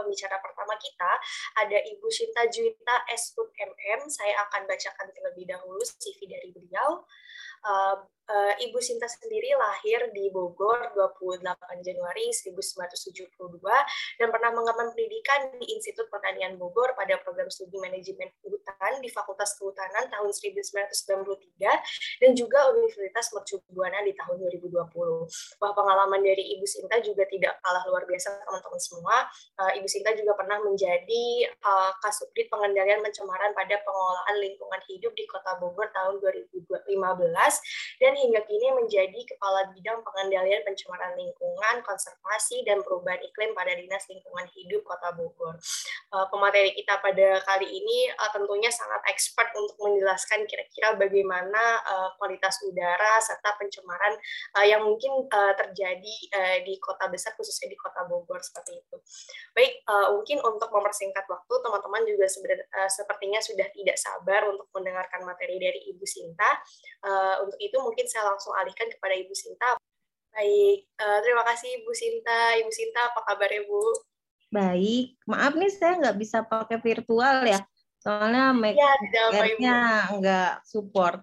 pembicara pertama kita ada Ibu Shinta Juwita S. Saya akan bacakan terlebih dahulu CV dari beliau. Uh, uh, Ibu Sinta sendiri lahir di Bogor 28 Januari 1972 dan pernah mengemban pendidikan di Institut Pertanian Bogor pada program studi manajemen hutan di Fakultas Kehutanan tahun 1993 dan juga Universitas Mercu Buana di tahun 2020. Wah, pengalaman dari Ibu Sinta juga tidak kalah luar biasa teman-teman semua. Uh, Ibu Sinta juga pernah menjadi uh, Kasubdit Pengendalian Pencemaran pada Pengelolaan Lingkungan Hidup di Kota Bogor tahun 2015 dan hingga kini menjadi Kepala Bidang Pengendalian Pencemaran Lingkungan, Konservasi, dan Perubahan Iklim pada Dinas Lingkungan Hidup Kota Bogor. Uh, pemateri kita pada kali ini uh, tentunya sangat expert untuk menjelaskan kira-kira bagaimana uh, kualitas udara serta pencemaran yang mungkin terjadi di kota besar, khususnya di Kota Bogor seperti itu. Baik, mungkin untuk mempersingkat waktu, teman-teman juga sepertinya sudah tidak sabar untuk mendengarkan materi dari Ibu Sinta untuk itu mungkin saya langsung alihkan kepada Ibu Sinta. Baik, uh, terima kasih Ibu Sinta. Ibu Sinta, apa kabar Bu? Baik, maaf nih saya nggak bisa pakai virtual ya, soalnya make ya, nggak support.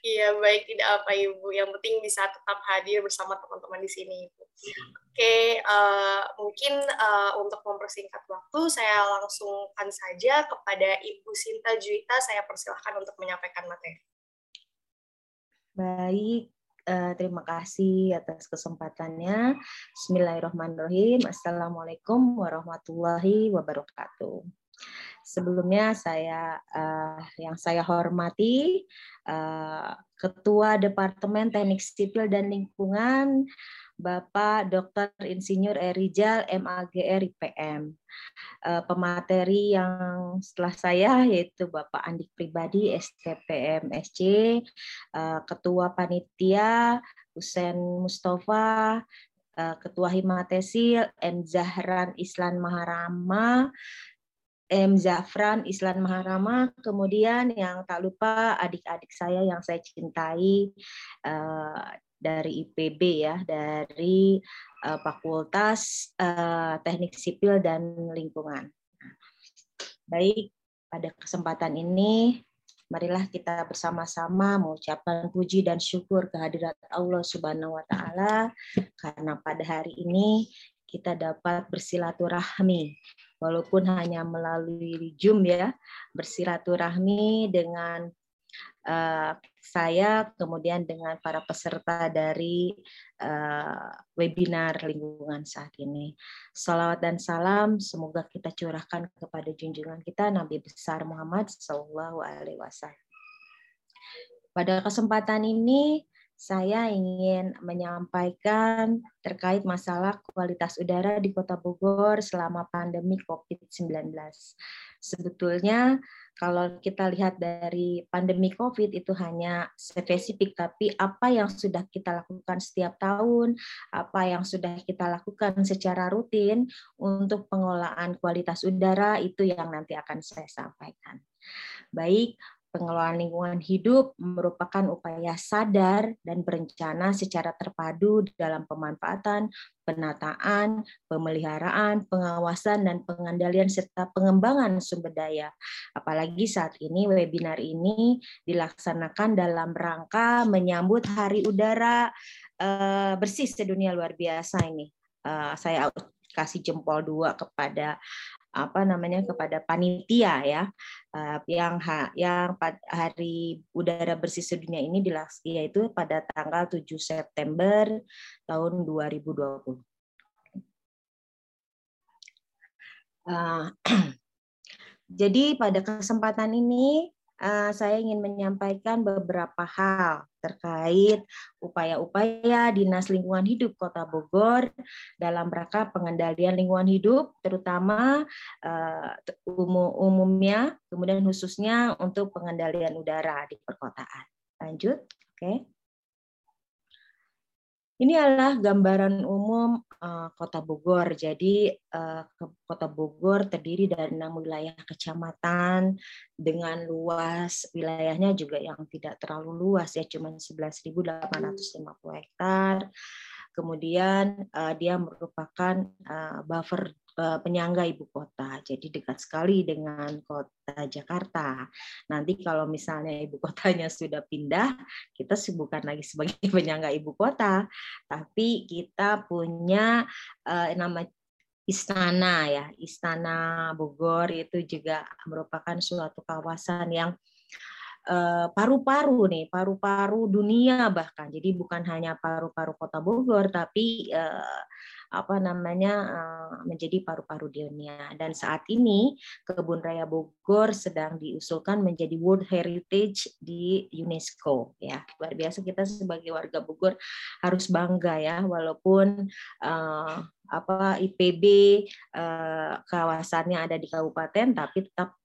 Iya, baik, tidak apa Ibu. Yang penting bisa tetap hadir bersama teman-teman di sini Ibu. Oke, uh, mungkin uh, untuk mempersingkat waktu, saya langsungkan saja kepada Ibu Sinta Juwita. Saya persilahkan untuk menyampaikan materi. Baik, uh, terima kasih atas kesempatannya. Bismillahirrahmanirrahim. Assalamualaikum warahmatullahi wabarakatuh. Sebelumnya saya uh, yang saya hormati uh, Ketua Departemen Teknik Sipil dan Lingkungan Bapak Dr. Insinyur Erijal MAGR IPM. Eh, pemateri yang setelah saya yaitu Bapak Andik Pribadi STPM SC, eh, Ketua Panitia Husen Mustafa, eh, Ketua Himatesil M. Zahran Islan Maharama, M. Zafran Islan Maharama, kemudian yang tak lupa adik-adik saya yang saya cintai dari IPB ya, dari uh, Fakultas uh, Teknik Sipil dan Lingkungan. Baik, pada kesempatan ini marilah kita bersama-sama mengucapkan puji dan syukur kehadirat Allah Subhanahu wa taala karena pada hari ini kita dapat bersilaturahmi walaupun hanya melalui Zoom ya, bersilaturahmi dengan saya kemudian dengan para peserta dari uh, webinar lingkungan saat ini. Salawat dan salam semoga kita curahkan kepada junjungan kita Nabi besar Muhammad Sallallahu Alaihi Wasallam. Pada kesempatan ini saya ingin menyampaikan terkait masalah kualitas udara di Kota Bogor selama pandemi COVID-19. Sebetulnya kalau kita lihat dari pandemi COVID itu hanya spesifik, tapi apa yang sudah kita lakukan setiap tahun, apa yang sudah kita lakukan secara rutin untuk pengelolaan kualitas udara itu yang nanti akan saya sampaikan. Baik, pengelolaan lingkungan hidup merupakan upaya sadar dan berencana secara terpadu dalam pemanfaatan, penataan, pemeliharaan, pengawasan, dan pengendalian serta pengembangan sumber daya. Apalagi saat ini webinar ini dilaksanakan dalam rangka menyambut Hari Udara eh, Bersih Sedunia luar biasa ini. Eh, saya kasih jempol dua kepada apa namanya kepada panitia ya uh, yang ha, yang hari udara bersih sedunia ini dilaks yaitu pada tanggal 7 September tahun 2020. Uh, jadi pada kesempatan ini Eh, saya ingin menyampaikan beberapa hal terkait upaya-upaya Dinas Lingkungan Hidup Kota Bogor dalam rangka pengendalian lingkungan hidup, terutama uh, umumnya, kemudian khususnya untuk pengendalian udara di perkotaan. Lanjut, oke. Okay. Ini adalah gambaran umum uh, Kota Bogor. Jadi uh, Kota Bogor terdiri dari enam wilayah kecamatan dengan luas wilayahnya juga yang tidak terlalu luas ya, cuma 11.850 hektar. Kemudian uh, dia merupakan uh, buffer penyangga ibu kota, jadi dekat sekali dengan kota Jakarta. Nanti kalau misalnya ibu kotanya sudah pindah, kita bukan lagi sebagai penyangga ibu kota, tapi kita punya uh, nama istana ya, istana Bogor itu juga merupakan suatu kawasan yang eh, paru-paru nih, paru-paru dunia bahkan. Jadi bukan hanya paru-paru kota Bogor, tapi apa namanya eh, menjadi paru-paru dunia. Dan saat ini Kebun Raya Bogor sedang diusulkan menjadi World Heritage di UNESCO ya. Luar biasa kita sebagai warga Bogor harus bangga ya walaupun uh, apa IPB uh, kawasannya ada di kabupaten tapi tetap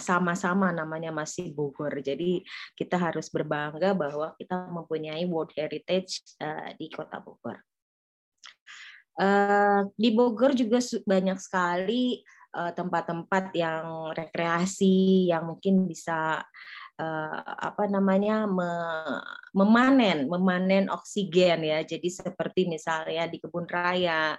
sama-sama namanya masih Bogor. Jadi kita harus berbangga bahwa kita mempunyai World Heritage di Kota Bogor. Eh, di Bogor juga banyak sekali eh, tempat-tempat yang rekreasi yang mungkin bisa uh, apa namanya me, memanen memanen oksigen ya. Jadi seperti misalnya di kebun raya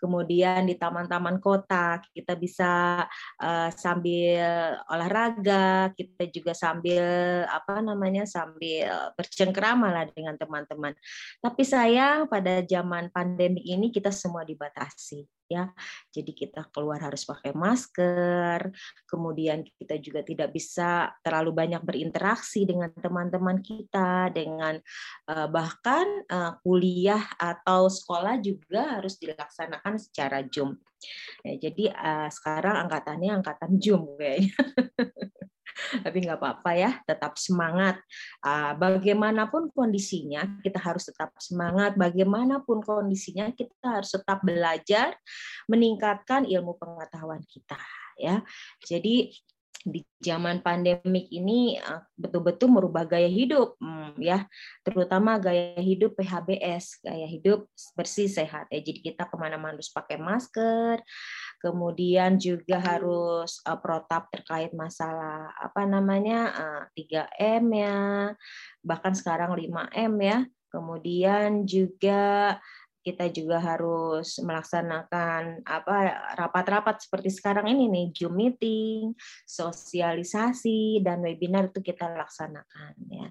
kemudian di taman-taman kota kita bisa uh, sambil olahraga kita juga sambil apa namanya sambil bercengkrama lah dengan teman-teman. Tapi sayang pada zaman pandemi ini kita semua dibatasi ya. Jadi kita keluar harus pakai masker, kemudian kita juga tidak bisa terlalu banyak berinteraksi dengan teman-teman kita, dengan uh, bahkan uh, kuliah atau sekolah juga harus dilaksanakan secara Zoom. Ya, jadi uh, sekarang angkatannya angkatan Zoom kayaknya. tapi nggak apa-apa ya, tetap semangat. Ah, bagaimanapun kondisinya, kita harus tetap semangat. Bagaimanapun kondisinya, kita harus tetap belajar, meningkatkan ilmu pengetahuan kita. Ya, jadi di zaman pandemik ini eh, betul-betul merubah gaya hidup hmm, ya. Terutama gaya hidup PHBS gaya hidup bersih sehat ya. Jadi kita ke mana-mana harus pakai masker kemudian juga harus uh, protap terkait masalah apa namanya uh, 3M ya. Bahkan sekarang 5M ya. Kemudian juga kita juga harus melaksanakan apa rapat-rapat seperti sekarang ini nih Zoom meeting, sosialisasi dan webinar itu kita laksanakan ya.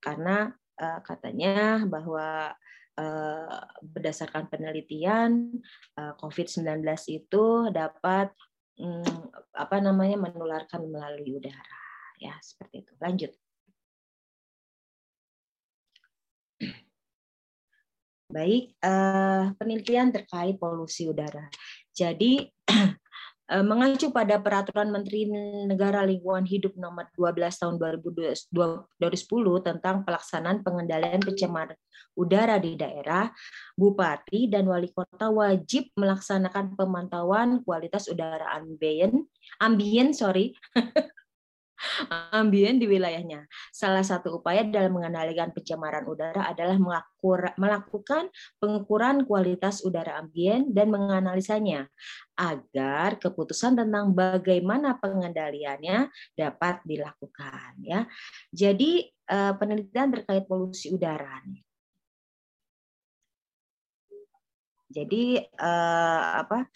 Karena uh, katanya bahwa uh, berdasarkan penelitian uh, COVID-19 itu dapat um, apa namanya menularkan melalui udara ya seperti itu. Lanjut. Baik, uh, penelitian terkait polusi udara. Jadi eh, mengacu pada peraturan Menteri Negara Lingkungan Hidup nomor 12 tahun 2010 tentang pelaksanaan pengendalian pencemaran udara di daerah, bupati dan wali kota wajib melaksanakan pemantauan kualitas udara ambien, ambien sorry, ambien di wilayahnya. Salah satu upaya dalam mengendalikan pencemaran udara adalah melakukan pengukuran kualitas udara ambien dan menganalisanya agar keputusan tentang bagaimana pengendaliannya dapat dilakukan ya. Jadi eh, penelitian terkait polusi udara. Jadi eh, apa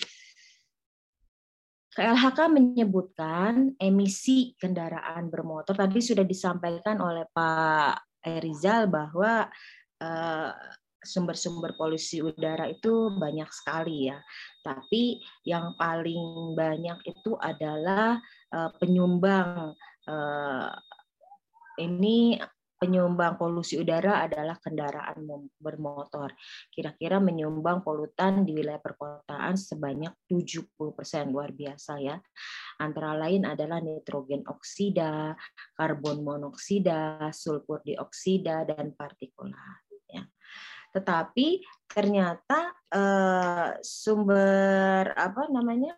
KLHK menyebutkan emisi kendaraan bermotor tadi sudah disampaikan oleh Pak Erizal bahwa eh, sumber-sumber polusi udara itu banyak sekali ya. Tapi yang paling banyak itu adalah eh, penyumbang eh, ini penyumbang polusi udara adalah kendaraan bermotor. Kira-kira menyumbang polutan di wilayah perkotaan sebanyak 70% luar biasa ya. Antara lain adalah nitrogen oksida, karbon monoksida, sulfur dioksida dan partikulat ya. Tetapi ternyata eh, sumber apa namanya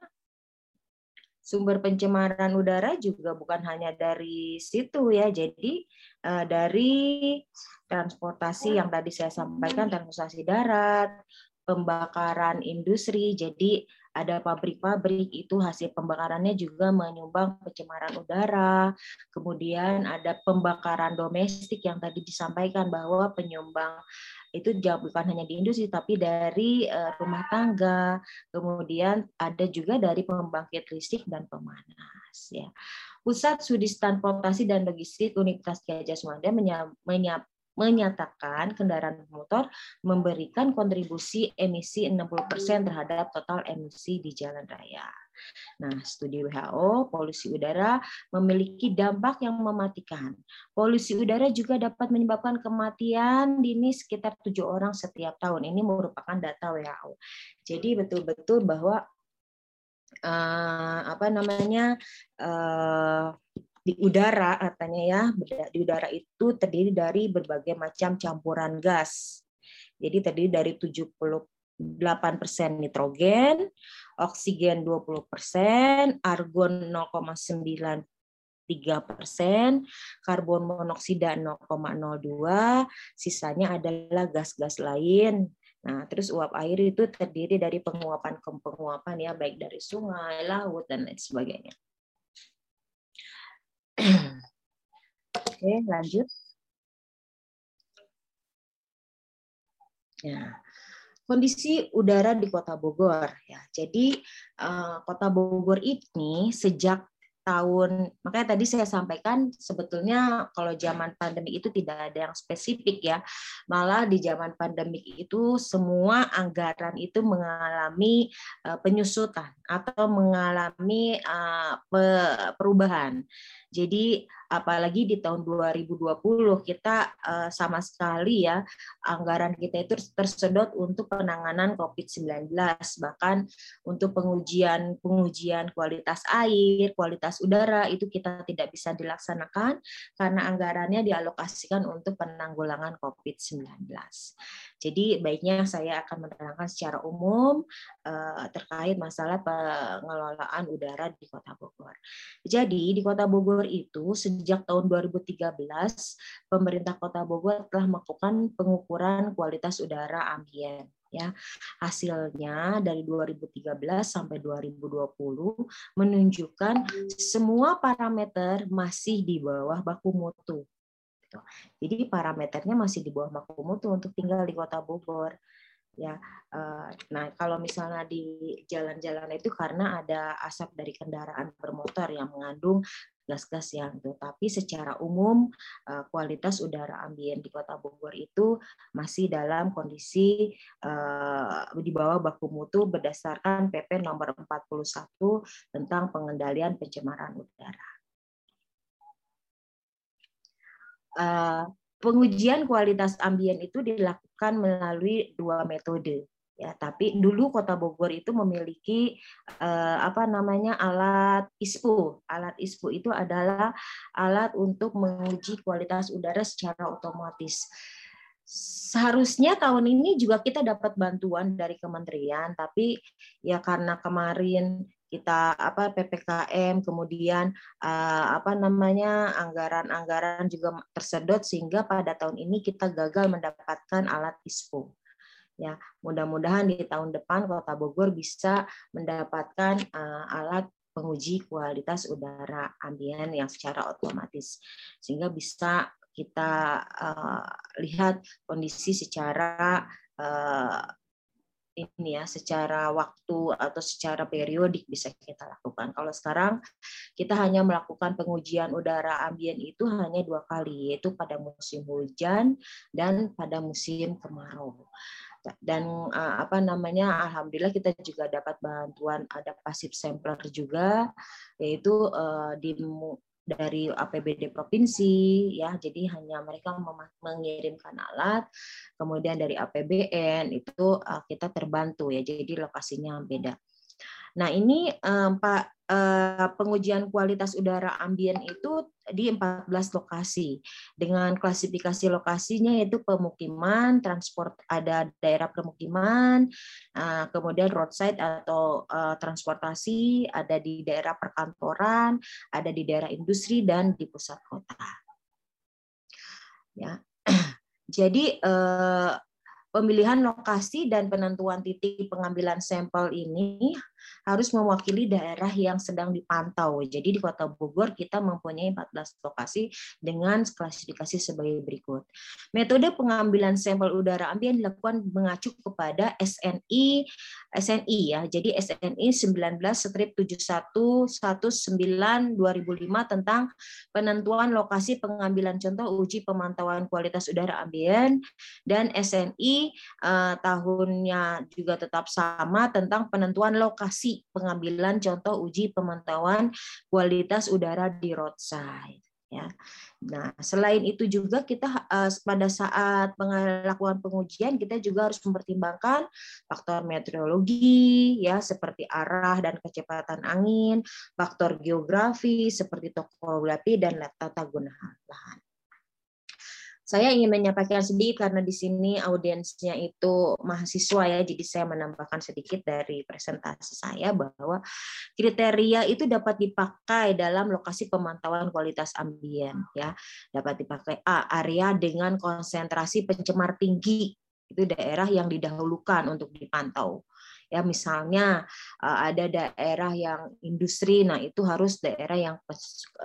sumber pencemaran udara juga bukan hanya dari situ ya. Jadi eh, dari transportasi yang tadi saya sampaikan, transportasi darat, pembakaran industri. Jadi ada pabrik-pabrik itu hasil pembakarannya juga menyumbang pencemaran udara. Kemudian ada pembakaran domestik yang tadi disampaikan bahwa penyumbang itu bukan hanya di industri tapi dari eh, rumah tangga. Kemudian ada juga dari pembangkit listrik dan pemanas ya. Pusat Studi Transportasi dan Logistik Universitas Gajah Mada menyatakan kendaraan motor memberikan kontribusi emisi 60% terhadap total emisi di jalan raya. Nah, studi WHO, polusi udara memiliki dampak yang mematikan. Polusi udara juga dapat menyebabkan kematian dini sekitar tujuh orang setiap tahun. Ini merupakan data WHO. Jadi betul-betul bahwa uh, apa namanya uh, di udara katanya ya di udara itu terdiri dari berbagai macam campuran gas. Jadi terdiri dari 78% nitrogen, oksigen 20%, argon 0,93 persen, karbon monoksida 0,02, sisanya adalah gas-gas lain. Nah, terus uap air itu terdiri dari penguapan penguapan ya, baik dari sungai, laut dan lain sebagainya. Oke, lanjut. Ya. Kondisi udara di Kota Bogor ya. Jadi uh, Kota Bogor ini sejak tahun. Makanya tadi saya sampaikan sebetulnya kalau zaman pandemi itu tidak ada yang spesifik ya. Malah di zaman pandemi itu semua anggaran itu mengalami uh, penyusutan atau mengalami uh, perubahan. Jadi apalagi di tahun 2020 kita uh, sama sekali ya anggaran kita itu tersedot untuk penanganan COVID-19 bahkan untuk pengujian pengujian kualitas air, kualitas udara itu kita tidak bisa dilaksanakan karena anggarannya dialokasikan untuk penanggulangan COVID-19. Jadi baiknya saya akan menerangkan secara umum uh, terkait masalah pengelolaan udara di Kota Bogor. Jadi di Kota Bogor itu sejak tahun 2013 pemerintah Kota Bogor telah melakukan pengukuran kualitas udara ambien ya hasilnya dari 2013 sampai 2020 menunjukkan semua parameter masih di bawah baku mutu Gitu. Jadi parameternya masih di bawah baku mutu untuk tinggal di Kota Bogor. Ya, eh, nah kalau misalnya di jalan-jalan itu karena ada asap dari kendaraan bermotor yang mengandung gas-gas yang itu. Tapi secara umum eh, kualitas udara ambien di Kota Bogor itu masih dalam kondisi eh, di bawah baku mutu berdasarkan PP nomor 41 tentang pengendalian pencemaran udara. Eh, pengujian kualitas ambien itu dilakukan melalui dua metode ya. Tapi dulu kota Bogor itu memiliki eh, apa namanya alat ISPO alat ISPO itu adalah alat untuk menguji kualitas udara secara otomatis. Seharusnya tahun ini juga kita dapat bantuan dari kementerian tapi ya karena kemarin kita apa PPKM kemudian uh, apa namanya anggaran-anggaran juga tersedot sehingga pada tahun ini kita gagal mendapatkan alat ISPO. Ya, mudah-mudahan di tahun depan Kota Bogor bisa mendapatkan uh, alat penguji kualitas udara ambien yang secara otomatis sehingga bisa kita uh, lihat kondisi secara uh, ini ya secara waktu atau secara periodik bisa kita lakukan. Kalau sekarang kita hanya melakukan pengujian udara ambien itu hanya dua kali, yaitu pada musim hujan dan pada musim kemarau. Dan eh, apa namanya, alhamdulillah kita juga dapat bantuan ada pasif sampler juga, yaitu eh, di dari APBD provinsi ya. Jadi hanya mereka mengirimkan alat kemudian dari APBN itu uh, kita terbantu ya. Jadi lokasinya beda nah ini um, Pak Eh, pengujian kualitas udara ambien itu di 14 lokasi dengan klasifikasi lokasinya yaitu pemukiman, transport ada daerah pemukiman, eh, kemudian roadside atau eh, transportasi, ada di daerah perkantoran, ada di daerah industri dan di pusat kota. Ya. Jadi pemilihan lokasi dan penentuan titik pengambilan sampel ini harus mewakili daerah yang sedang dipantau. Jadi di Kota Bogor kita mempunyai 14 lokasi dengan klasifikasi sebagai berikut. Metode pengambilan sampel udara ambien dilakukan mengacu kepada SNI SNI ya. Jadi SNI 19 strip 71 19 2005 tentang penentuan lokasi pengambilan contoh uji pemantauan kualitas udara ambien dan SNI eh, tahunnya juga tetap sama tentang penentuan lokasi pengambilan contoh uji pemantauan kualitas udara di roadside ya. Nah, selain itu juga kita uh, pada saat melakukan pengujian kita juga harus mempertimbangkan faktor meteorologi ya seperti arah dan kecepatan angin, faktor geografi seperti topografi dan tata guna lahan. Saya ingin menyampaikan sedikit karena di sini audiensnya itu mahasiswa ya, jadi saya menambahkan sedikit dari presentasi saya bahwa kriteria itu dapat dipakai dalam lokasi pemantauan kualitas ambien ya. Dapat dipakai A area dengan konsentrasi pencemar tinggi itu daerah yang didahulukan untuk dipantau ya misalnya eh, ada daerah yang industri nah itu harus daerah yang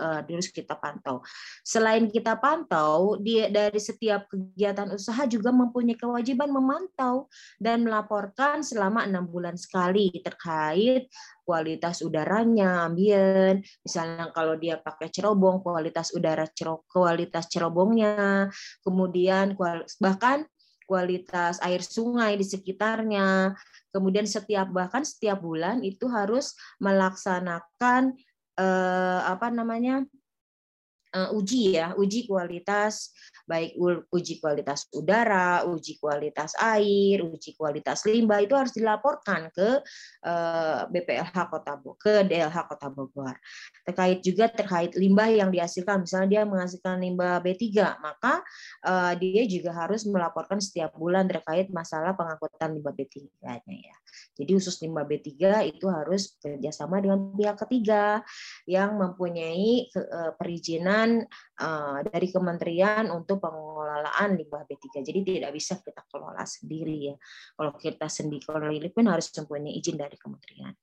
uh, harus kita pantau. Selain kita pantau dari setiap kegiatan usaha juga mempunyai kewajiban memantau dan melaporkan selama enam bulan sekali terkait kualitas udaranya ambien. Misalnya kalau dia pakai cerobong kualitas udara kualitas cerobongnya. Kemudian bahkan kualitas air sungai di sekitarnya. Kemudian setiap bahkan setiap bulan itu harus melaksanakan eh, apa namanya uh, uji ya, uji kualitas baik uji kualitas udara, uji kualitas air, uji kualitas limbah itu harus dilaporkan ke uh, eh, BPLH Kota Bogor, ke DLH Kota Bogor. Terkait juga terkait limbah yang dihasilkan, misalnya dia menghasilkan limbah B3, maka uh, dia juga harus melaporkan setiap bulan terkait masalah pengangkutan limbah B3-nya ya. Jadi khusus limbah B3 itu harus kerjasama dengan pihak ketiga yang mempunyai perizinan perizinan uh, dari kementerian untuk pengelolaan limbah B3. Jadi tidak bisa kita kelola sendiri ya. Kalau kita sendiri kalau pun harus mempunyai izin dari kementerian.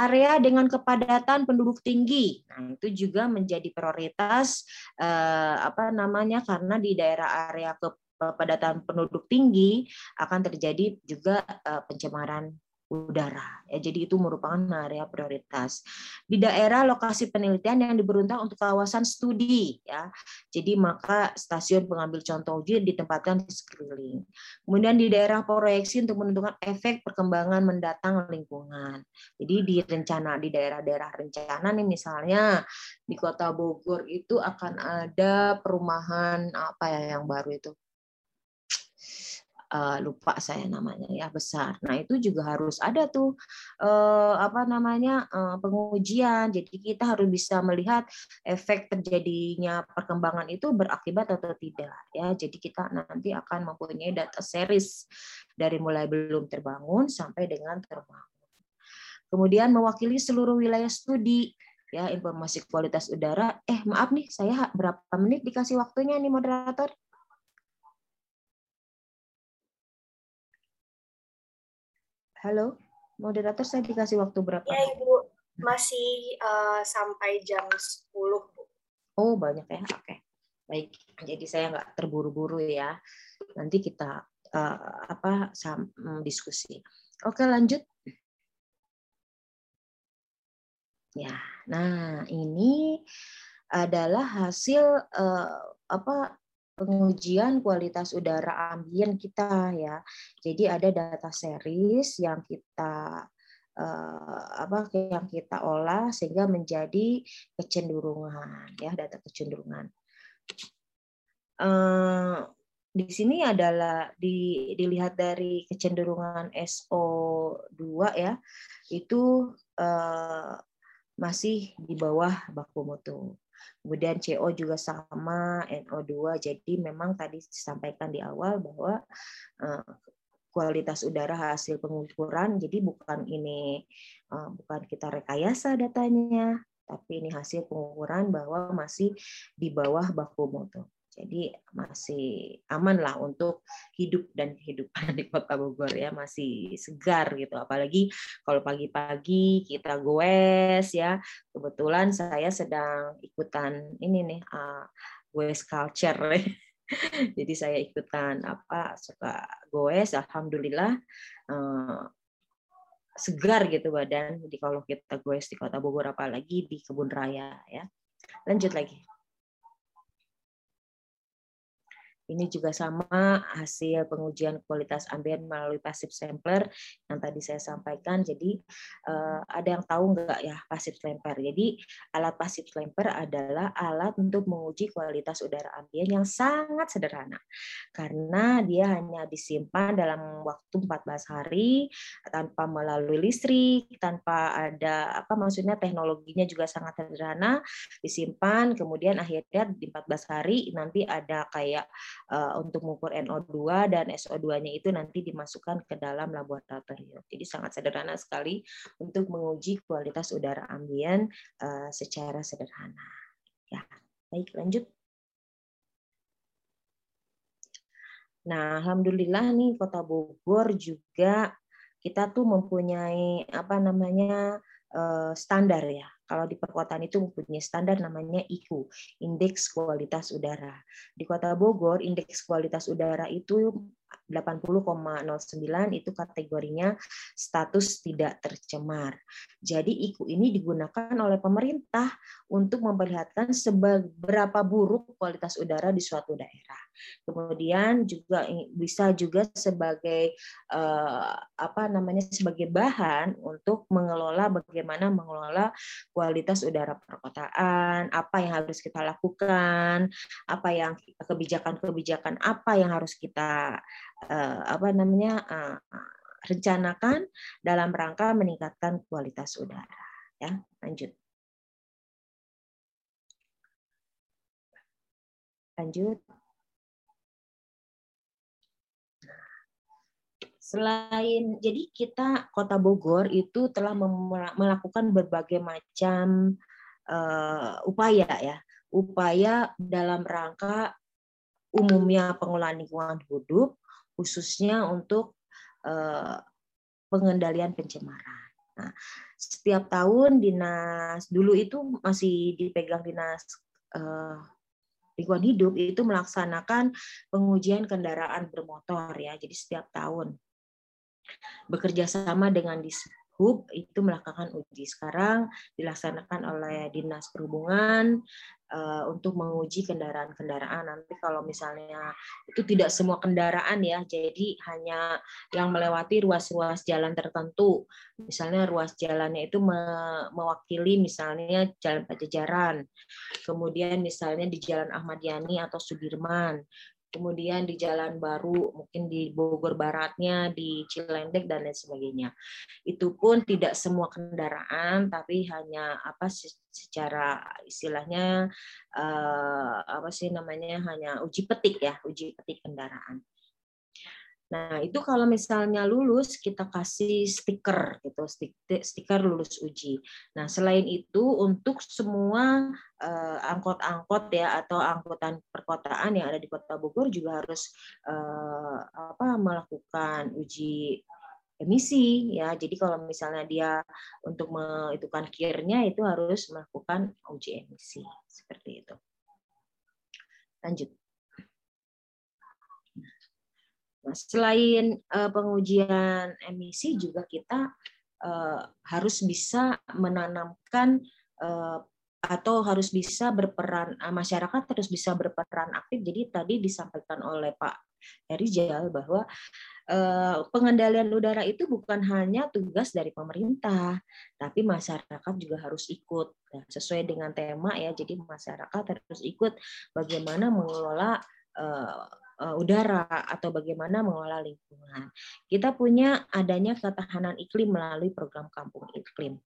Area dengan kepadatan penduduk tinggi. Nah, itu juga menjadi prioritas uh, apa namanya karena di daerah area kepadatan penduduk tinggi akan terjadi juga uh, pencemaran udara. Ya, jadi itu merupakan area prioritas. Di daerah lokasi penelitian yang diberuntung untuk kawasan studi, ya. Jadi maka stasiun pengambil contoh uji ditempatkan di sekeliling. Kemudian di daerah proyeksi untuk menentukan efek perkembangan mendatang lingkungan. Jadi di rencana di daerah-daerah rencana nih misalnya di Kota Bogor itu akan ada perumahan apa ya yang baru itu uh, lupa saya namanya ya besar. Nah itu juga harus ada tuh uh, apa namanya uh, pengujian. Jadi kita harus bisa melihat efek terjadinya perkembangan itu berakibat atau tidak ya. Jadi kita nanti akan mempunyai data series dari mulai belum terbangun sampai dengan terbangun. Kemudian mewakili seluruh wilayah studi ya informasi kualitas udara. Eh maaf nih saya berapa menit dikasih waktunya nih moderator? Halo, moderator saya dikasih waktu berapa? Ya, Ibu. Masih uh, sampai jam 10, Bu. Oh, banyak ya. Oke. Baik. Jadi saya nggak terburu-buru ya. Nanti kita uh, apa sam, mm, diskusi. Oke, lanjut. Ya. Nah, ini adalah hasil uh, apa pengujian kualitas udara ambien kita ya. Jadi ada data series yang kita uh, apa yang kita olah sehingga menjadi kecenderungan ya data kecenderungan. Uh, di sini adalah di, dilihat dari kecenderungan SO2 ya itu uh, masih di bawah baku mutu. Kemudian CO juga sama, NO2. Jadi memang tadi disampaikan di awal bahwa eh, kualitas udara hasil pengukuran, jadi bukan ini eh, bukan kita rekayasa datanya, tapi ini hasil pengukuran bahwa masih di bawah baku mutu. Jadi masih aman lah untuk hidup dan kehidupan di Kota Bogor ya masih segar gitu. Apalagi kalau pagi-pagi kita goes ya. Kebetulan saya sedang ikutan ini nih uh, goes culture. Jadi saya ikutan apa suka goes. Alhamdulillah uh, segar gitu badan. Jadi kalau kita goes di Kota Bogor apalagi di kebun raya ya. Lanjut lagi. Ini juga sama hasil pengujian kualitas ambien melalui passive sampler yang tadi saya sampaikan. Jadi eh, ada yang tahu nggak ya passive sampler? Jadi alat passive sampler adalah alat untuk menguji kualitas udara ambien yang sangat sederhana. Karena dia hanya disimpan dalam waktu 14 hari tanpa melalui listrik, tanpa ada apa maksudnya teknologinya juga sangat sederhana, disimpan kemudian akhirnya di 14 hari nanti ada kayak Eh, untuk mengukur NO2 dan SO2-nya itu nanti dimasukkan ke dalam laboratorium. Jadi sangat sederhana sekali untuk menguji kualitas udara ambien eh, secara sederhana. Ya, baik lanjut. Nah, alhamdulillah nih Kota Bogor juga kita tuh mempunyai apa namanya eh, standar ya kalau di perkotaan itu mempunyai standar namanya IKU, Indeks Kualitas Udara. Di Kota Bogor, Indeks Kualitas Udara itu 80,09 itu kategorinya status tidak tercemar. Jadi IKU ini digunakan oleh pemerintah untuk memperlihatkan seberapa buruk kualitas udara di suatu daerah. Kemudian juga bisa juga sebagai eh, apa namanya sebagai bahan untuk mengelola bagaimana mengelola kualitas udara perkotaan, apa yang harus kita lakukan, apa yang kebijakan-kebijakan apa yang harus kita uh, apa namanya uh, rencanakan dalam rangka meningkatkan kualitas udara. Ya, lanjut. Lanjut. Selain jadi kita Kota Bogor itu telah melakukan berbagai macam uh, upaya ya, upaya dalam rangka umumnya pengelolaan lingkungan hidup khususnya untuk uh, pengendalian pencemaran. Nah, setiap tahun dinas dulu itu masih dipegang dinas uh, lingkungan hidup itu melaksanakan pengujian kendaraan bermotor ya. Jadi setiap tahun bekerja sama dengan Dishub itu melakukan uji. Sekarang dilaksanakan oleh Dinas Perhubungan uh, untuk menguji kendaraan-kendaraan. Nanti kalau misalnya itu tidak semua kendaraan ya, jadi hanya yang melewati ruas-ruas jalan tertentu. Misalnya ruas jalannya itu mewakili misalnya Jalan Pajajaran. Kemudian misalnya di Jalan Ahmad Yani atau Sudirman kemudian di Jalan Baru, mungkin di Bogor Baratnya, di Cilendek dan lain sebagainya. Itu pun tidak semua kendaraan, tapi hanya apa secara istilahnya eh, apa sih namanya hanya uji petik ya, uji petik kendaraan. Nah, itu kalau misalnya lulus kita kasih stiker gitu, stiker lulus uji. Nah, selain itu untuk semua eh, angkot-angkot ya atau angkutan perkotaan yang ada di Kota Bogor juga harus eh, apa melakukan uji emisi ya. Jadi kalau misalnya dia untuk menentukan kirnya itu harus melakukan uji emisi seperti itu. Lanjut. Nah, selain uh, pengujian emisi juga kita uh, harus bisa menanamkan uh, atau harus bisa berperan masyarakat harus bisa berperan aktif. Jadi tadi disampaikan oleh Pak Erijal bahwa pengendalian udara itu bukan hanya tugas dari pemerintah, tapi masyarakat juga harus ikut nah, sesuai dengan tema ya. Jadi masyarakat harus ikut bagaimana mengelola udara atau bagaimana mengelola lingkungan. Kita punya adanya ketahanan iklim melalui program Kampung Iklim.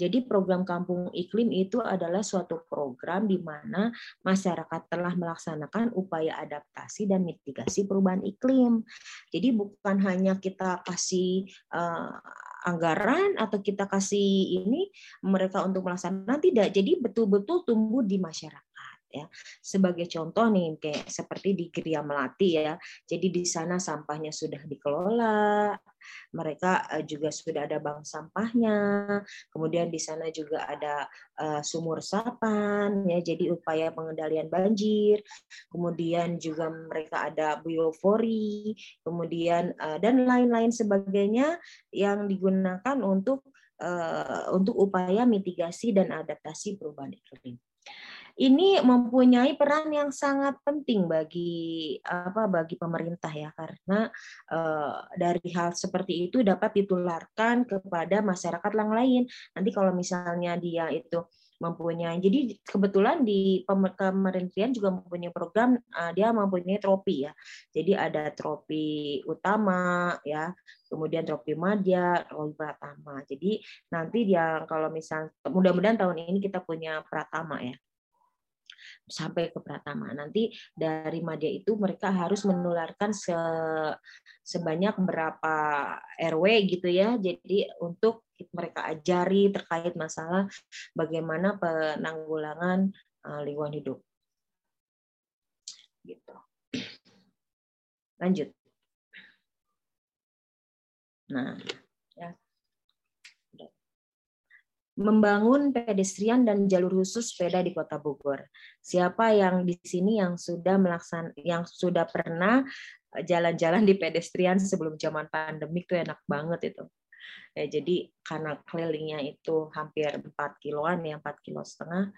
Jadi program Kampung Iklim itu adalah suatu program di mana masyarakat telah melaksanakan upaya adaptasi dan mitigasi perubahan iklim. Jadi bukan hanya kita kasih uh, anggaran atau kita kasih ini mereka untuk melaksanakan tidak. Jadi betul-betul tumbuh di masyarakat ya. Sebagai contoh nih kayak seperti di Geria Melati ya. Jadi di sana sampahnya sudah dikelola, mereka eh, juga sudah ada bank sampahnya. Kemudian di sana juga ada eh, sumur resapan ya. Jadi upaya pengendalian banjir. Kemudian juga mereka ada biofori, kemudian eh, dan lain-lain sebagainya yang digunakan untuk untuk upaya mitigasi dan adaptasi perubahan iklim ini mempunyai peran yang sangat penting bagi apa bagi pemerintah ya karena uh, dari hal seperti itu dapat ditularkan kepada masyarakat yang lain. Nanti kalau misalnya dia itu mempunyai jadi kebetulan di kementerian juga mempunyai program uh, dia mempunyai tropi ya. Jadi ada tropi utama ya kemudian tropi madya tropi pratama. Jadi nanti dia kalau misal mudah-mudahan tahun ini kita punya pratama ya sampai ke Pratama. Nanti dari Madya itu mereka harus menularkan se, sebanyak berapa RW gitu ya. Jadi untuk mereka ajari terkait masalah bagaimana penanggulangan uh, lingkungan hidup. Gitu. Lanjut. Nah, membangun pedestrian dan jalur khusus sepeda di Kota Bogor. Siapa yang di sini yang sudah melaksan yang sudah pernah eh, jalan-jalan di pedestrian sebelum zaman pandemi itu enak banget itu. Ya, jadi karena kelilingnya itu hampir 4 kiloan ya 4 kilo setengah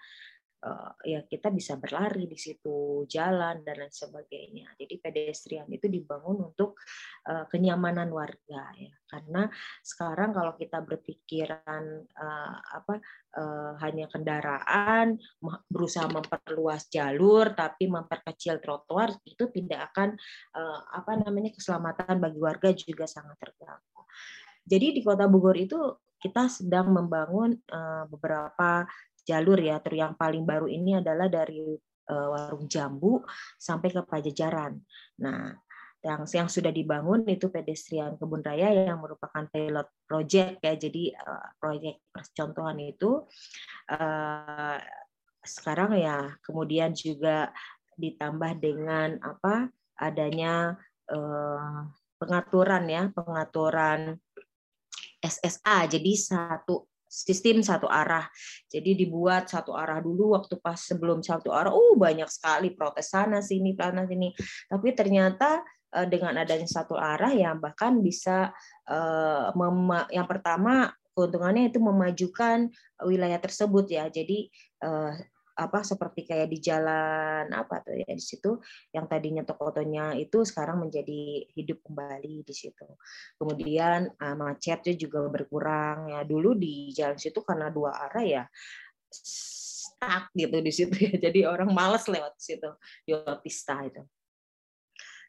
ya kita bisa berlari di situ, jalan dan lain sebagainya. Jadi pedestrian itu dibangun untuk uh, kenyamanan warga ya. Karena sekarang kalau kita berpikiran uh, apa hanya kendaraan berusaha memperluas jalur tapi memperkecil trotoar itu tidak akan apa namanya keselamatan bagi warga juga sangat terganggu. Jadi di Kota Bogor itu kita sedang membangun beberapa jalur ya. Terus yang paling baru ini adalah dari uh, warung jambu sampai ke Pajajaran. Nah, yang yang sudah dibangun itu pedestrian kebun raya yang merupakan pilot project ya. Jadi uh, proyek percontohan itu uh, sekarang ya kemudian juga ditambah dengan apa adanya uh, pengaturan ya pengaturan SSA jadi satu sistem satu arah. Jadi dibuat satu arah dulu waktu pas sebelum satu arah, oh banyak sekali protes sana sini, sana sini. Tapi ternyata eh, dengan adanya satu arah ya bahkan bisa eh, yang pertama keuntungannya itu memajukan wilayah tersebut ya. Jadi eh, apa seperti kayak di jalan apa tuh ya di situ yang tadinya toko-tokonya itu sekarang menjadi hidup kembali di situ. Kemudian uh, macetnya juga berkurang ya. Dulu di jalan situ karena dua arah ya stuck gitu di situ ya. Jadi orang males lewat situ di pista itu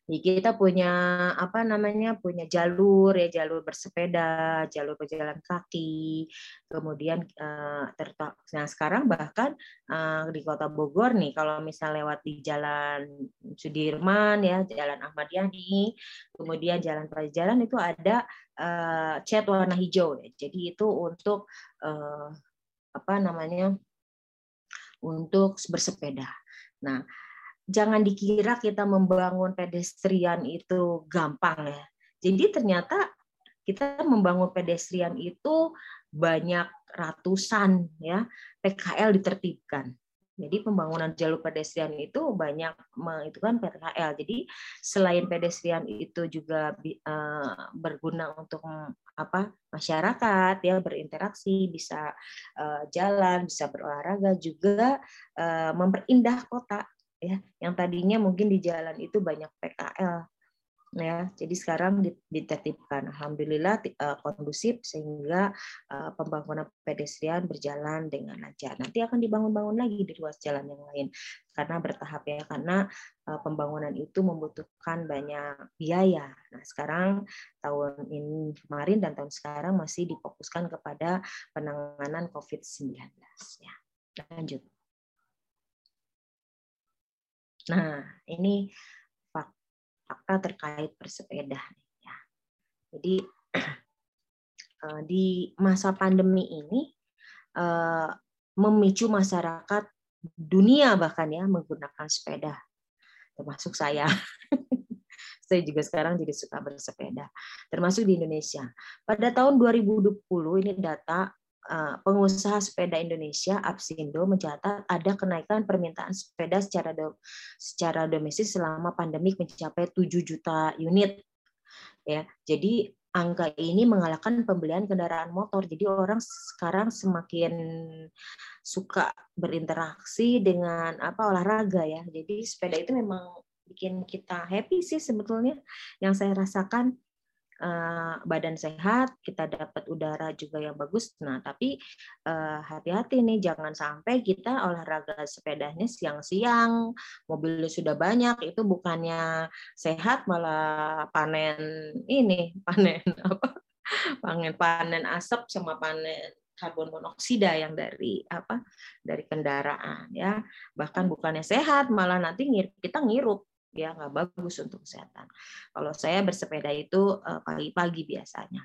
kita punya apa namanya punya jalur ya jalur bersepeda, jalur berjalan kaki, kemudian uh, nah sekarang bahkan uh, di kota Bogor nih kalau misal lewat di jalan Sudirman ya jalan Ahmad Yani, kemudian jalan Pajajaran itu ada uh, cat warna hijau ya. Jadi itu untuk uh, apa namanya untuk bersepeda. Nah, jangan dikira kita membangun pedestrian itu gampang ya. Jadi ternyata kita membangun pedestrian itu banyak ratusan ya PKL ditertibkan. Jadi pembangunan jalur pedestrian itu banyak itu kan PKL. Jadi selain pedestrian itu juga uh, berguna untuk apa masyarakat ya berinteraksi, bisa uh, jalan, bisa berolahraga juga uh, memperindah kota ya. Yang tadinya mungkin di jalan itu banyak PKL ya jadi sekarang ditertibkan. Alhamdulillah eh, kondusif sehingga eh, pembangunan pedestrian berjalan dengan lancar. Nanti akan dibangun-bangun lagi di ruas jalan yang lain. Karena bertahap ya karena eh, pembangunan itu membutuhkan banyak biaya. Nah sekarang tahun ini kemarin dan tahun sekarang masih difokuskan kepada penanganan COVID-19 ya. Lanjut Nah, ini fakta terkait bersepeda. Ya. Jadi eh, di masa pandemi ini eh, memicu masyarakat dunia bahkan ya menggunakan sepeda, termasuk saya. saya juga sekarang jadi suka bersepeda, termasuk di Indonesia. Pada tahun 2020 ini data pengusaha sepeda Indonesia Apsindo mencatat ada kenaikan permintaan sepeda secara do, secara domestik selama pandemi mencapai 7 juta unit. Ya, jadi angka ini mengalahkan pembelian kendaraan motor. Jadi orang sekarang semakin suka berinteraksi dengan apa olahraga ya. Jadi sepeda itu memang bikin kita happy sih sebetulnya. Yang saya rasakan uh, badan sehat, kita dapat udara juga yang bagus. Nah, tapi uh, hati-hati nih, jangan sampai kita olahraga sepedanya siang-siang, mobilnya sudah banyak, itu bukannya sehat malah panen ini, panen apa? Panen panen asap sama panen karbon monoksida yang dari apa dari kendaraan ya bahkan bukannya sehat malah nanti kita ngirup ya nggak bagus untuk kesehatan. Kalau saya bersepeda itu eh, pagi-pagi biasanya.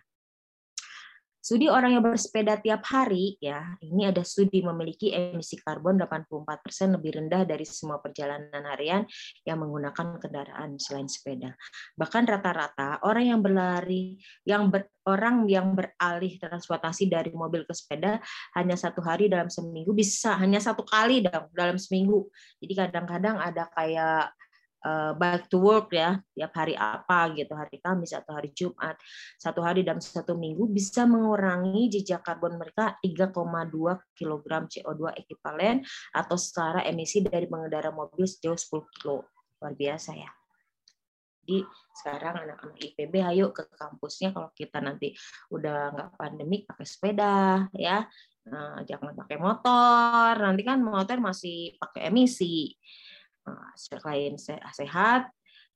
Studi orang yang bersepeda tiap hari, ya, ini ada studi memiliki emisi karbon 84% lebih rendah dari semua perjalanan harian yang menggunakan kendaraan selain sepeda. Bahkan rata-rata orang yang berlari, yang ber, orang yang beralih transportasi dari mobil ke sepeda hanya satu hari dalam seminggu bisa hanya satu kali dalam seminggu. Jadi kadang-kadang ada kayak uh, back to work ya tiap hari apa gitu hari Kamis atau hari Jumat. Satu hari dalam satu minggu bisa mengurangi jejak karbon mereka 3,2 kg CO2 ekivalen atau setara emisi dari pengendara mobil sejauh 10 kilo. Luar biasa ya. Jadi sekarang anak-anak IPB ayo ke kampusnya kalau kita nanti udah nggak pandemik pakai sepeda ya. Nah, jangan pakai motor. Nanti kan motor masih pakai emisi selain sehat.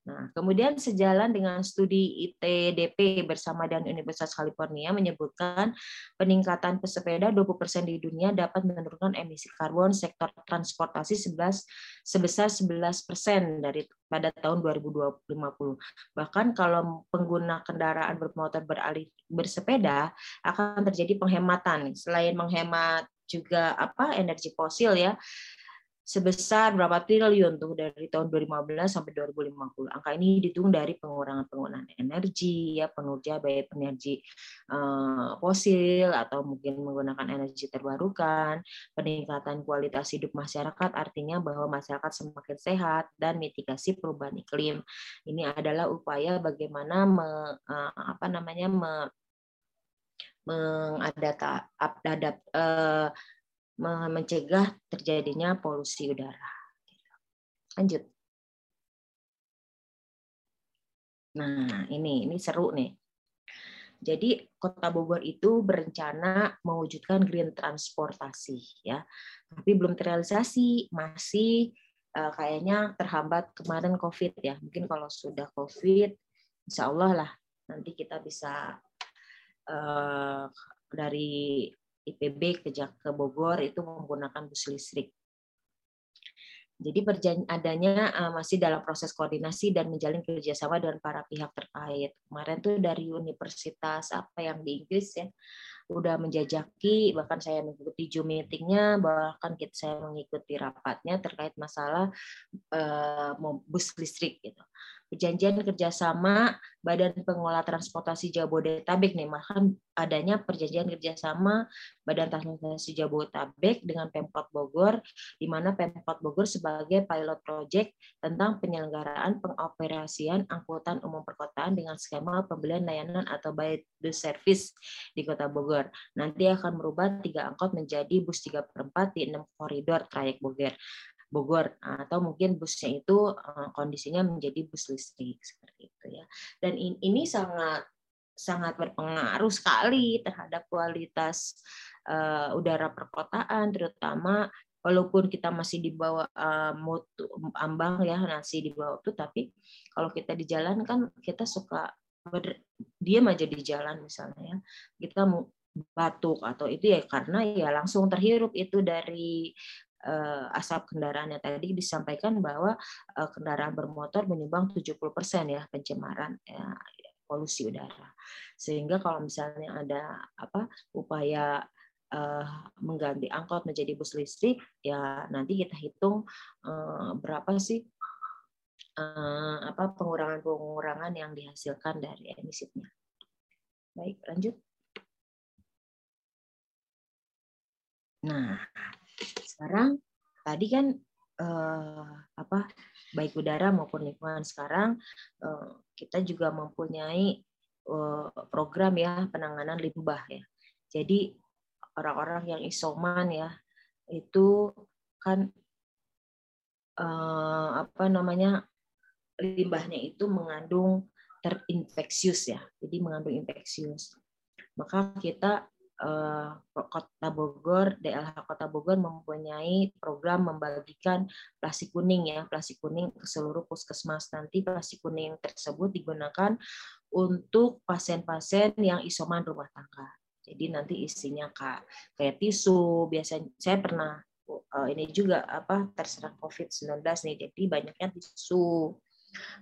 Nah, kemudian sejalan dengan studi ITDP bersama dengan Universitas California menyebutkan peningkatan pesepeda 20% di dunia dapat menurunkan emisi karbon sektor transportasi 11 sebesar 11% dari pada tahun 2050. Bahkan kalau pengguna kendaraan bermotor beralih bersepeda akan terjadi penghematan. Selain menghemat juga apa energi fosil ya sebesar berapa triliun tuh dari tahun 2015 sampai 2050. Angka ini dihitung dari pengurangan penggunaan energi, ya pengerja baik energi uh, fosil atau mungkin menggunakan energi terbarukan, peningkatan kualitas hidup masyarakat artinya bahwa masyarakat semakin sehat dan mitigasi perubahan iklim. Ini adalah upaya bagaimana me, uh, apa namanya me, mengadap adapt, uh, mencegah terjadinya polusi udara. Lanjut. Nah, ini ini seru nih. Jadi Kota Bogor itu berencana mewujudkan green transportasi ya. Tapi belum terrealisasi, masih uh, kayaknya terhambat kemarin Covid ya. Mungkin kalau sudah Covid insya Allah lah nanti kita bisa uh, dari IPB ke, ke Bogor itu menggunakan bus listrik. Jadi adanya eh, masih dalam proses koordinasi dan menjalin kerjasama dengan para pihak terkait. Kemarin tuh dari universitas apa yang di Inggris ya, udah menjajaki, bahkan saya mengikuti Zoom meetingnya, bahkan kita saya mengikuti rapatnya terkait masalah uh, bus listrik gitu perjanjian kerjasama Badan Pengelola Transportasi Jabodetabek nih, maka adanya perjanjian kerjasama Badan Transportasi Jabodetabek dengan Pemkot Bogor, di mana Pemkot Bogor sebagai pilot project tentang penyelenggaraan pengoperasian angkutan umum perkotaan dengan skema pembelian layanan atau by the service di Kota Bogor. Nanti akan merubah tiga angkot menjadi bus 3 per 4 di enam koridor trayek Bogor. Bogor atau mungkin busnya itu eh, kondisinya menjadi bus listrik seperti itu ya. Dan ini sangat sangat berpengaruh sekali terhadap kualitas uh, udara perkotaan terutama walaupun kita masih di bawah uh, mutu ambang ya masih di bawah itu tapi kalau kita di jalan kan kita suka ber, diam aja di jalan misalnya ya kita mau batuk atau itu ya karena ya langsung terhirup itu dari asap kendaraannya tadi disampaikan bahwa uh, kendaraan bermotor menyumbang 70% ya pencemaran ya, polusi udara. Sehingga kalau misalnya ada apa upaya uh, mengganti angkot menjadi bus listrik, ya nanti kita hitung uh, berapa sih uh, apa pengurangan-pengurangan yang dihasilkan dari emisinya. Baik, lanjut. Nah, sekarang tadi kan uh, apa baik udara maupun lingkungan sekarang uh, kita juga mempunyai uh, program ya penanganan limbah ya. Jadi orang-orang yang isoman ya itu kan uh, apa namanya limbahnya itu mengandung terinfeksius ya, jadi mengandung infeksius. Maka kita eh, Kota Bogor, DLH Kota Bogor mempunyai program membagikan plastik kuning ya, plastik kuning ke seluruh puskesmas. Nanti plastik kuning tersebut digunakan untuk pasien-pasien yang isoman rumah tangga. Jadi nanti isinya kayak tisu, biasanya saya pernah eh, ini juga apa terserang COVID-19 nih, jadi banyaknya tisu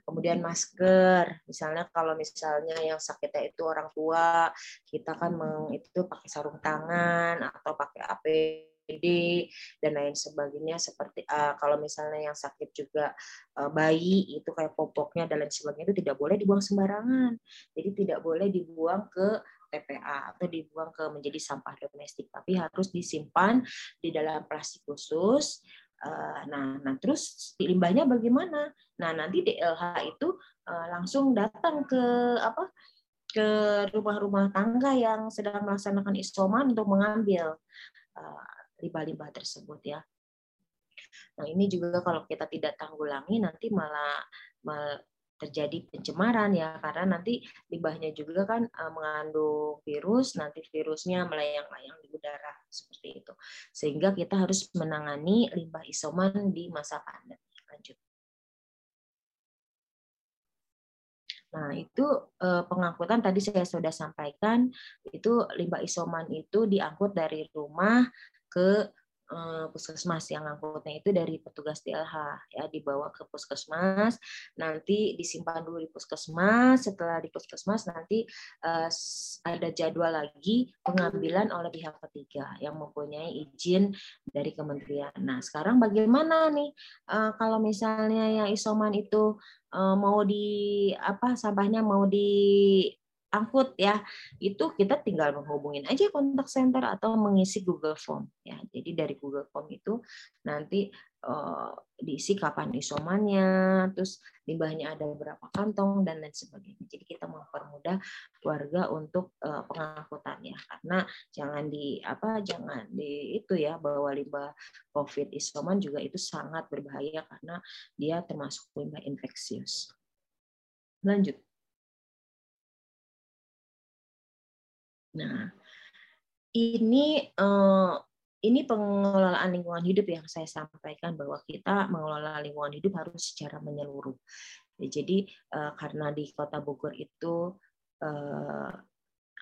kemudian masker misalnya kalau misalnya yang sakitnya itu orang tua kita kan meng, itu pakai sarung tangan atau pakai APD dan lain sebagainya. Seperti uh, kalau misalnya yang sakit juga uh, bayi itu kayak popoknya dan lain sebagainya itu tidak boleh dibuang sembarangan. Jadi tidak boleh dibuang ke TPA atau dibuang ke menjadi sampah domestik tapi harus disimpan di dalam plastik khusus nah, nah terus limbahnya bagaimana? Nah nanti DLH itu eh, langsung datang ke apa ke rumah-rumah tangga yang sedang melaksanakan isoman untuk mengambil eh, limbah-limbah tersebut ya. Nah ini juga kalau kita tidak tanggulangi nanti malah, malah terjadi pencemaran ya karena nanti limbahnya juga kan uh, mengandung virus nanti virusnya melayang-layang di udara seperti itu. Sehingga kita harus menangani limbah isoman di masa pandemi. Lanjut. Nah, itu uh, pengangkutan tadi saya sudah sampaikan, itu limbah isoman itu diangkut dari rumah ke Eh, puskesmas yang angkutnya itu dari petugas DLH ya dibawa ke puskesmas nanti disimpan dulu di puskesmas setelah di puskesmas nanti uh, ada jadwal lagi pengambilan oleh pihak ketiga yang mempunyai izin dari kementerian. Nah sekarang bagaimana nih uh, kalau misalnya yang isoman itu mau di apa sampahnya mau di angkut ya itu kita tinggal menghubungin aja kontak center atau mengisi Google Form ya. Jadi dari Google Form itu nanti uh, diisi kapan isomannya terus limbahnya ada berapa kantong dan lain sebagainya. Jadi kita mempermudah warga untuk uh, pengangkutannya. Karena jangan di apa jangan di itu ya bahwa limbah COVID isoman juga itu sangat berbahaya karena dia termasuk limbah infeksius. Lanjut Nah, ini uh, ini pengelolaan lingkungan hidup yang saya sampaikan bahwa kita mengelola lingkungan hidup harus secara menyeluruh. Ya, jadi uh, karena di Kota Bogor itu uh,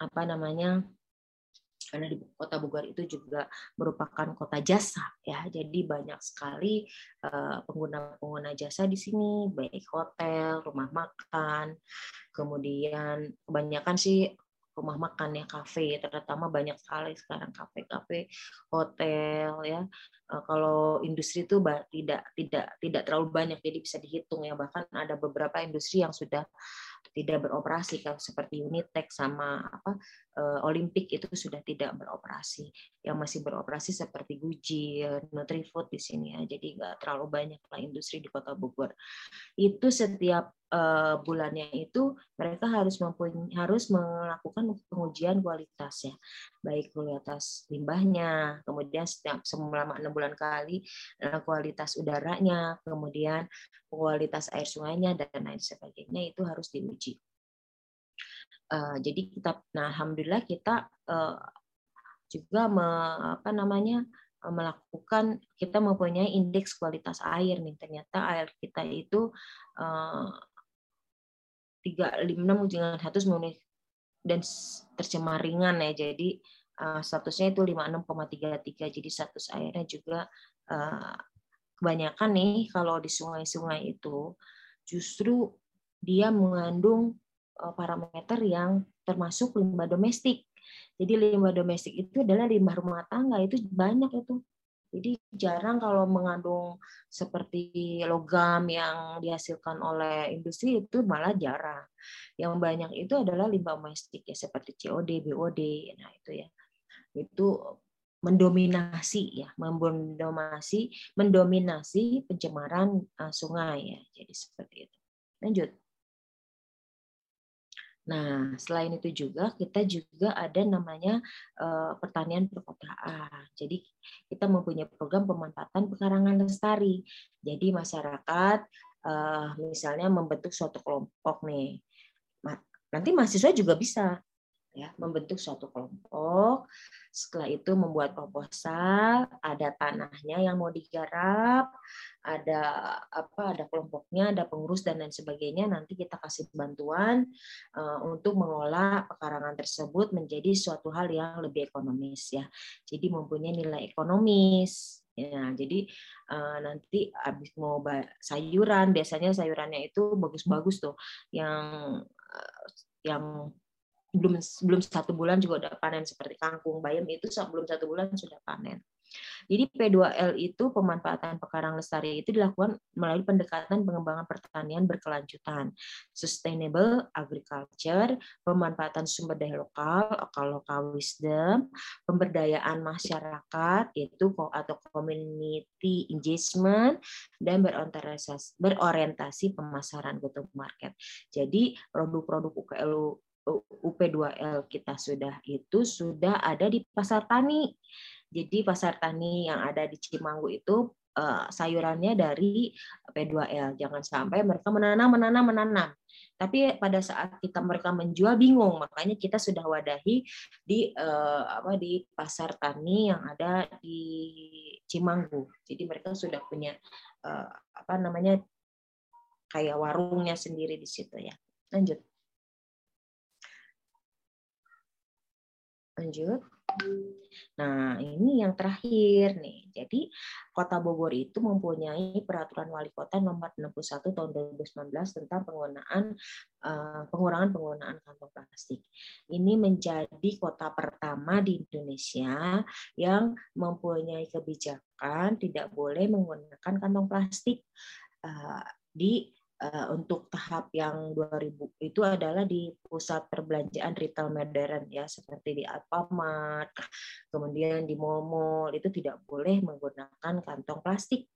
apa namanya karena di kota Bogor itu juga merupakan kota jasa ya jadi banyak sekali pengguna-pengguna jasa di sini baik hotel rumah makan kemudian kebanyakan sih rumah makan ya kafe terutama banyak sekali sekarang kafe-kafe hotel ya eh, kalau industri itu tidak tidak tidak terlalu banyak jadi bisa dihitung ya bahkan ada beberapa industri yang sudah tidak beroperasi kalau seperti Unitech sama apa uh, Olimpik itu sudah tidak beroperasi. Yang masih beroperasi seperti Guji, Nutrifood di sini ya. Jadi nggak terlalu banyak lah industri di Kota Bogor. Itu setiap uh, bulannya itu mereka harus mempunyai harus melakukan pengujian kualitasnya baik kualitas limbahnya kemudian setiap selama enam bulan kali eh, kualitas udaranya kemudian kualitas air sungainya dan lain sebagainya itu harus diuji. Uh, jadi kita nah alhamdulillah kita uh, juga me, apa namanya melakukan kita mempunyai indeks kualitas air nih. Ternyata air kita itu 356 enam hatus memenuhi dan tercemar ringan ya. Jadi uh, statusnya itu 56,33. Jadi status airnya juga uh, kebanyakan nih kalau di sungai-sungai itu justru dia mengandung uh, parameter yang termasuk limbah domestik. Jadi limbah domestik itu adalah limbah rumah tangga itu banyak itu jadi jarang kalau mengandung seperti logam yang dihasilkan oleh industri itu malah jarang. Yang banyak itu adalah limbah domestik ya seperti COD, BOD. Nah itu ya. Itu mendominasi ya, mendominasi mendominasi pencemaran eh, sungai ya. Jadi seperti itu. Lanjut. Nah, selain itu juga kita juga ada namanya uh, pertanian perkotaan. Jadi kita mempunyai program pemanfaatan pekarangan lestari. Jadi masyarakat uh, misalnya membentuk suatu kelompok nih. Nanti mahasiswa juga bisa ya membentuk suatu kelompok. Setelah itu membuat proposal ada tanahnya yang mau digarap ada apa ada kelompoknya ada pengurus dan lain sebagainya. Nanti kita kasih bantuan uh, untuk mengolah pekarangan tersebut menjadi suatu hal yang lebih ekonomis ya. Jadi mempunyai nilai ekonomis ya. Jadi uh, nanti habis mau sayuran biasanya sayurannya itu bagus-bagus tuh. Yang uh, yang belum belum satu bulan juga udah panen seperti kangkung bayam itu belum satu bulan sudah panen. Jadi P2L itu pemanfaatan pekarang lestari itu dilakukan melalui pendekatan pengembangan pertanian berkelanjutan, sustainable agriculture, pemanfaatan sumber daya lokal, lokal wisdom, pemberdayaan masyarakat yaitu atau community engagement dan berorientasi berorientasi pemasaran go to market. Jadi produk-produk UKLU UP2L kita sudah itu sudah ada di pasar tani. Jadi pasar tani yang ada di Cimanggu itu uh, sayurannya dari P2L. Jangan sampai mereka menanam, menanam, menanam. Tapi pada saat kita mereka menjual bingung, makanya kita sudah wadahi di uh, apa di pasar tani yang ada di Cimanggu. Jadi mereka sudah punya uh, apa namanya kayak warungnya sendiri di situ ya. Lanjut. Lanjut. Nah, ini yang terakhir nih. Jadi, Kota Bogor itu mempunyai peraturan wali kota nomor 61 tahun 2019 tentang penggunaan uh, pengurangan penggunaan kantong plastik. Ini menjadi kota pertama di Indonesia yang mempunyai kebijakan tidak boleh menggunakan kantong plastik uh, di Eh, untuk tahap yang 2000 itu adalah di pusat perbelanjaan retail modern ya seperti di Alfamart, kemudian di mall-mall itu tidak boleh menggunakan kantong plastik.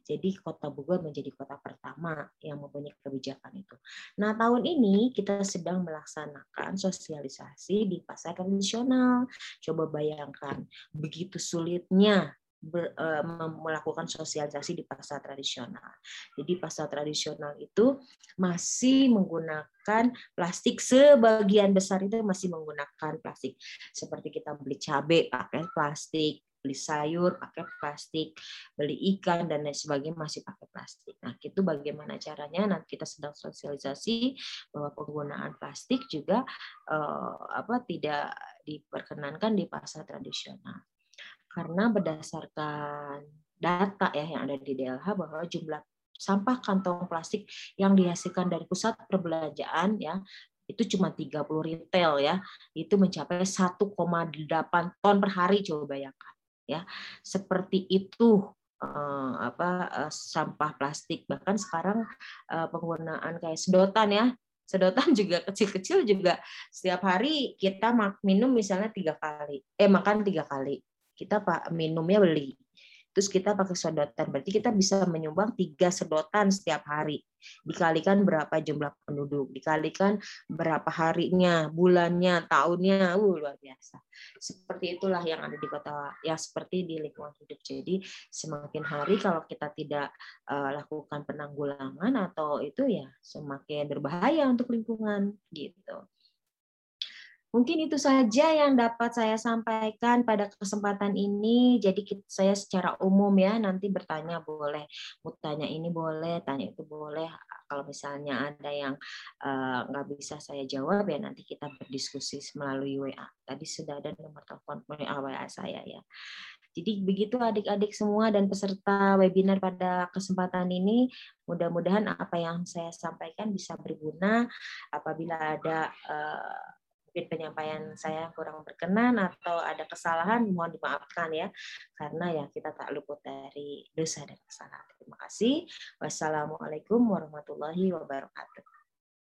Jadi kota Bogor menjadi kota pertama yang mempunyai kebijakan itu. Nah tahun ini kita sedang melaksanakan sosialisasi di pasar tradisional. Coba bayangkan begitu sulitnya uh, melakukan sosialisasi di pasar tradisional. Jadi pasar tradisional itu masih menggunakan plastik sebagian besar itu masih menggunakan plastik. Seperti kita beli cabai pakai plastik, beli sayur pakai plastik, beli ikan dan lain sebagainya masih pakai plastik. Nah, itu bagaimana caranya? Nanti kita sedang sosialisasi bahwa penggunaan plastik juga uh, apa tidak diperkenankan di pasar tradisional karena berdasarkan data ya yang ada di DLH bahwa jumlah sampah kantong plastik yang dihasilkan dari pusat perbelanjaan ya itu cuma 30 retail ya itu mencapai 1,8 ton per hari coba bayangkan ya. Seperti itu eh, apa eh, sampah plastik. Bahkan sekarang eh, penggunaan kayak sedotan ya sedotan juga kecil-kecil juga setiap hari kita minum misalnya tiga kali eh makan tiga kali kita pak minumnya beli. Terus kita pakai sedotan berarti kita bisa menyumbang tiga sedotan setiap hari. Dikalikan berapa jumlah penduduk. Dikalikan berapa harinya bulannya tahunnya. Uh, luar biasa. Seperti itulah yang ada di kota ya seperti di lingkungan hidup. Jadi semakin hari kalau kita tidak uh, lakukan penanggulangan atau itu ya semakin berbahaya untuk lingkungan gitu Mungkin itu saja yang dapat saya sampaikan pada kesempatan ini. Jadi saya secara umum ya nanti bertanya boleh, mau tanya ini boleh, tanya itu boleh. Kalau misalnya ada yang uh, nggak bisa saya jawab ya nanti kita berdiskusi melalui WA. Tadi sudah ada nomor telepon WA saya ya. Jadi begitu adik-adik semua dan peserta webinar pada kesempatan ini, mudah-mudahan apa yang saya sampaikan bisa berguna apabila ada uh, mungkin penyampaian saya kurang berkenan atau ada kesalahan mohon dimaafkan ya karena ya kita tak luput dari dosa dan kesalahan. Terima kasih. Wassalamualaikum warahmatullahi wabarakatuh.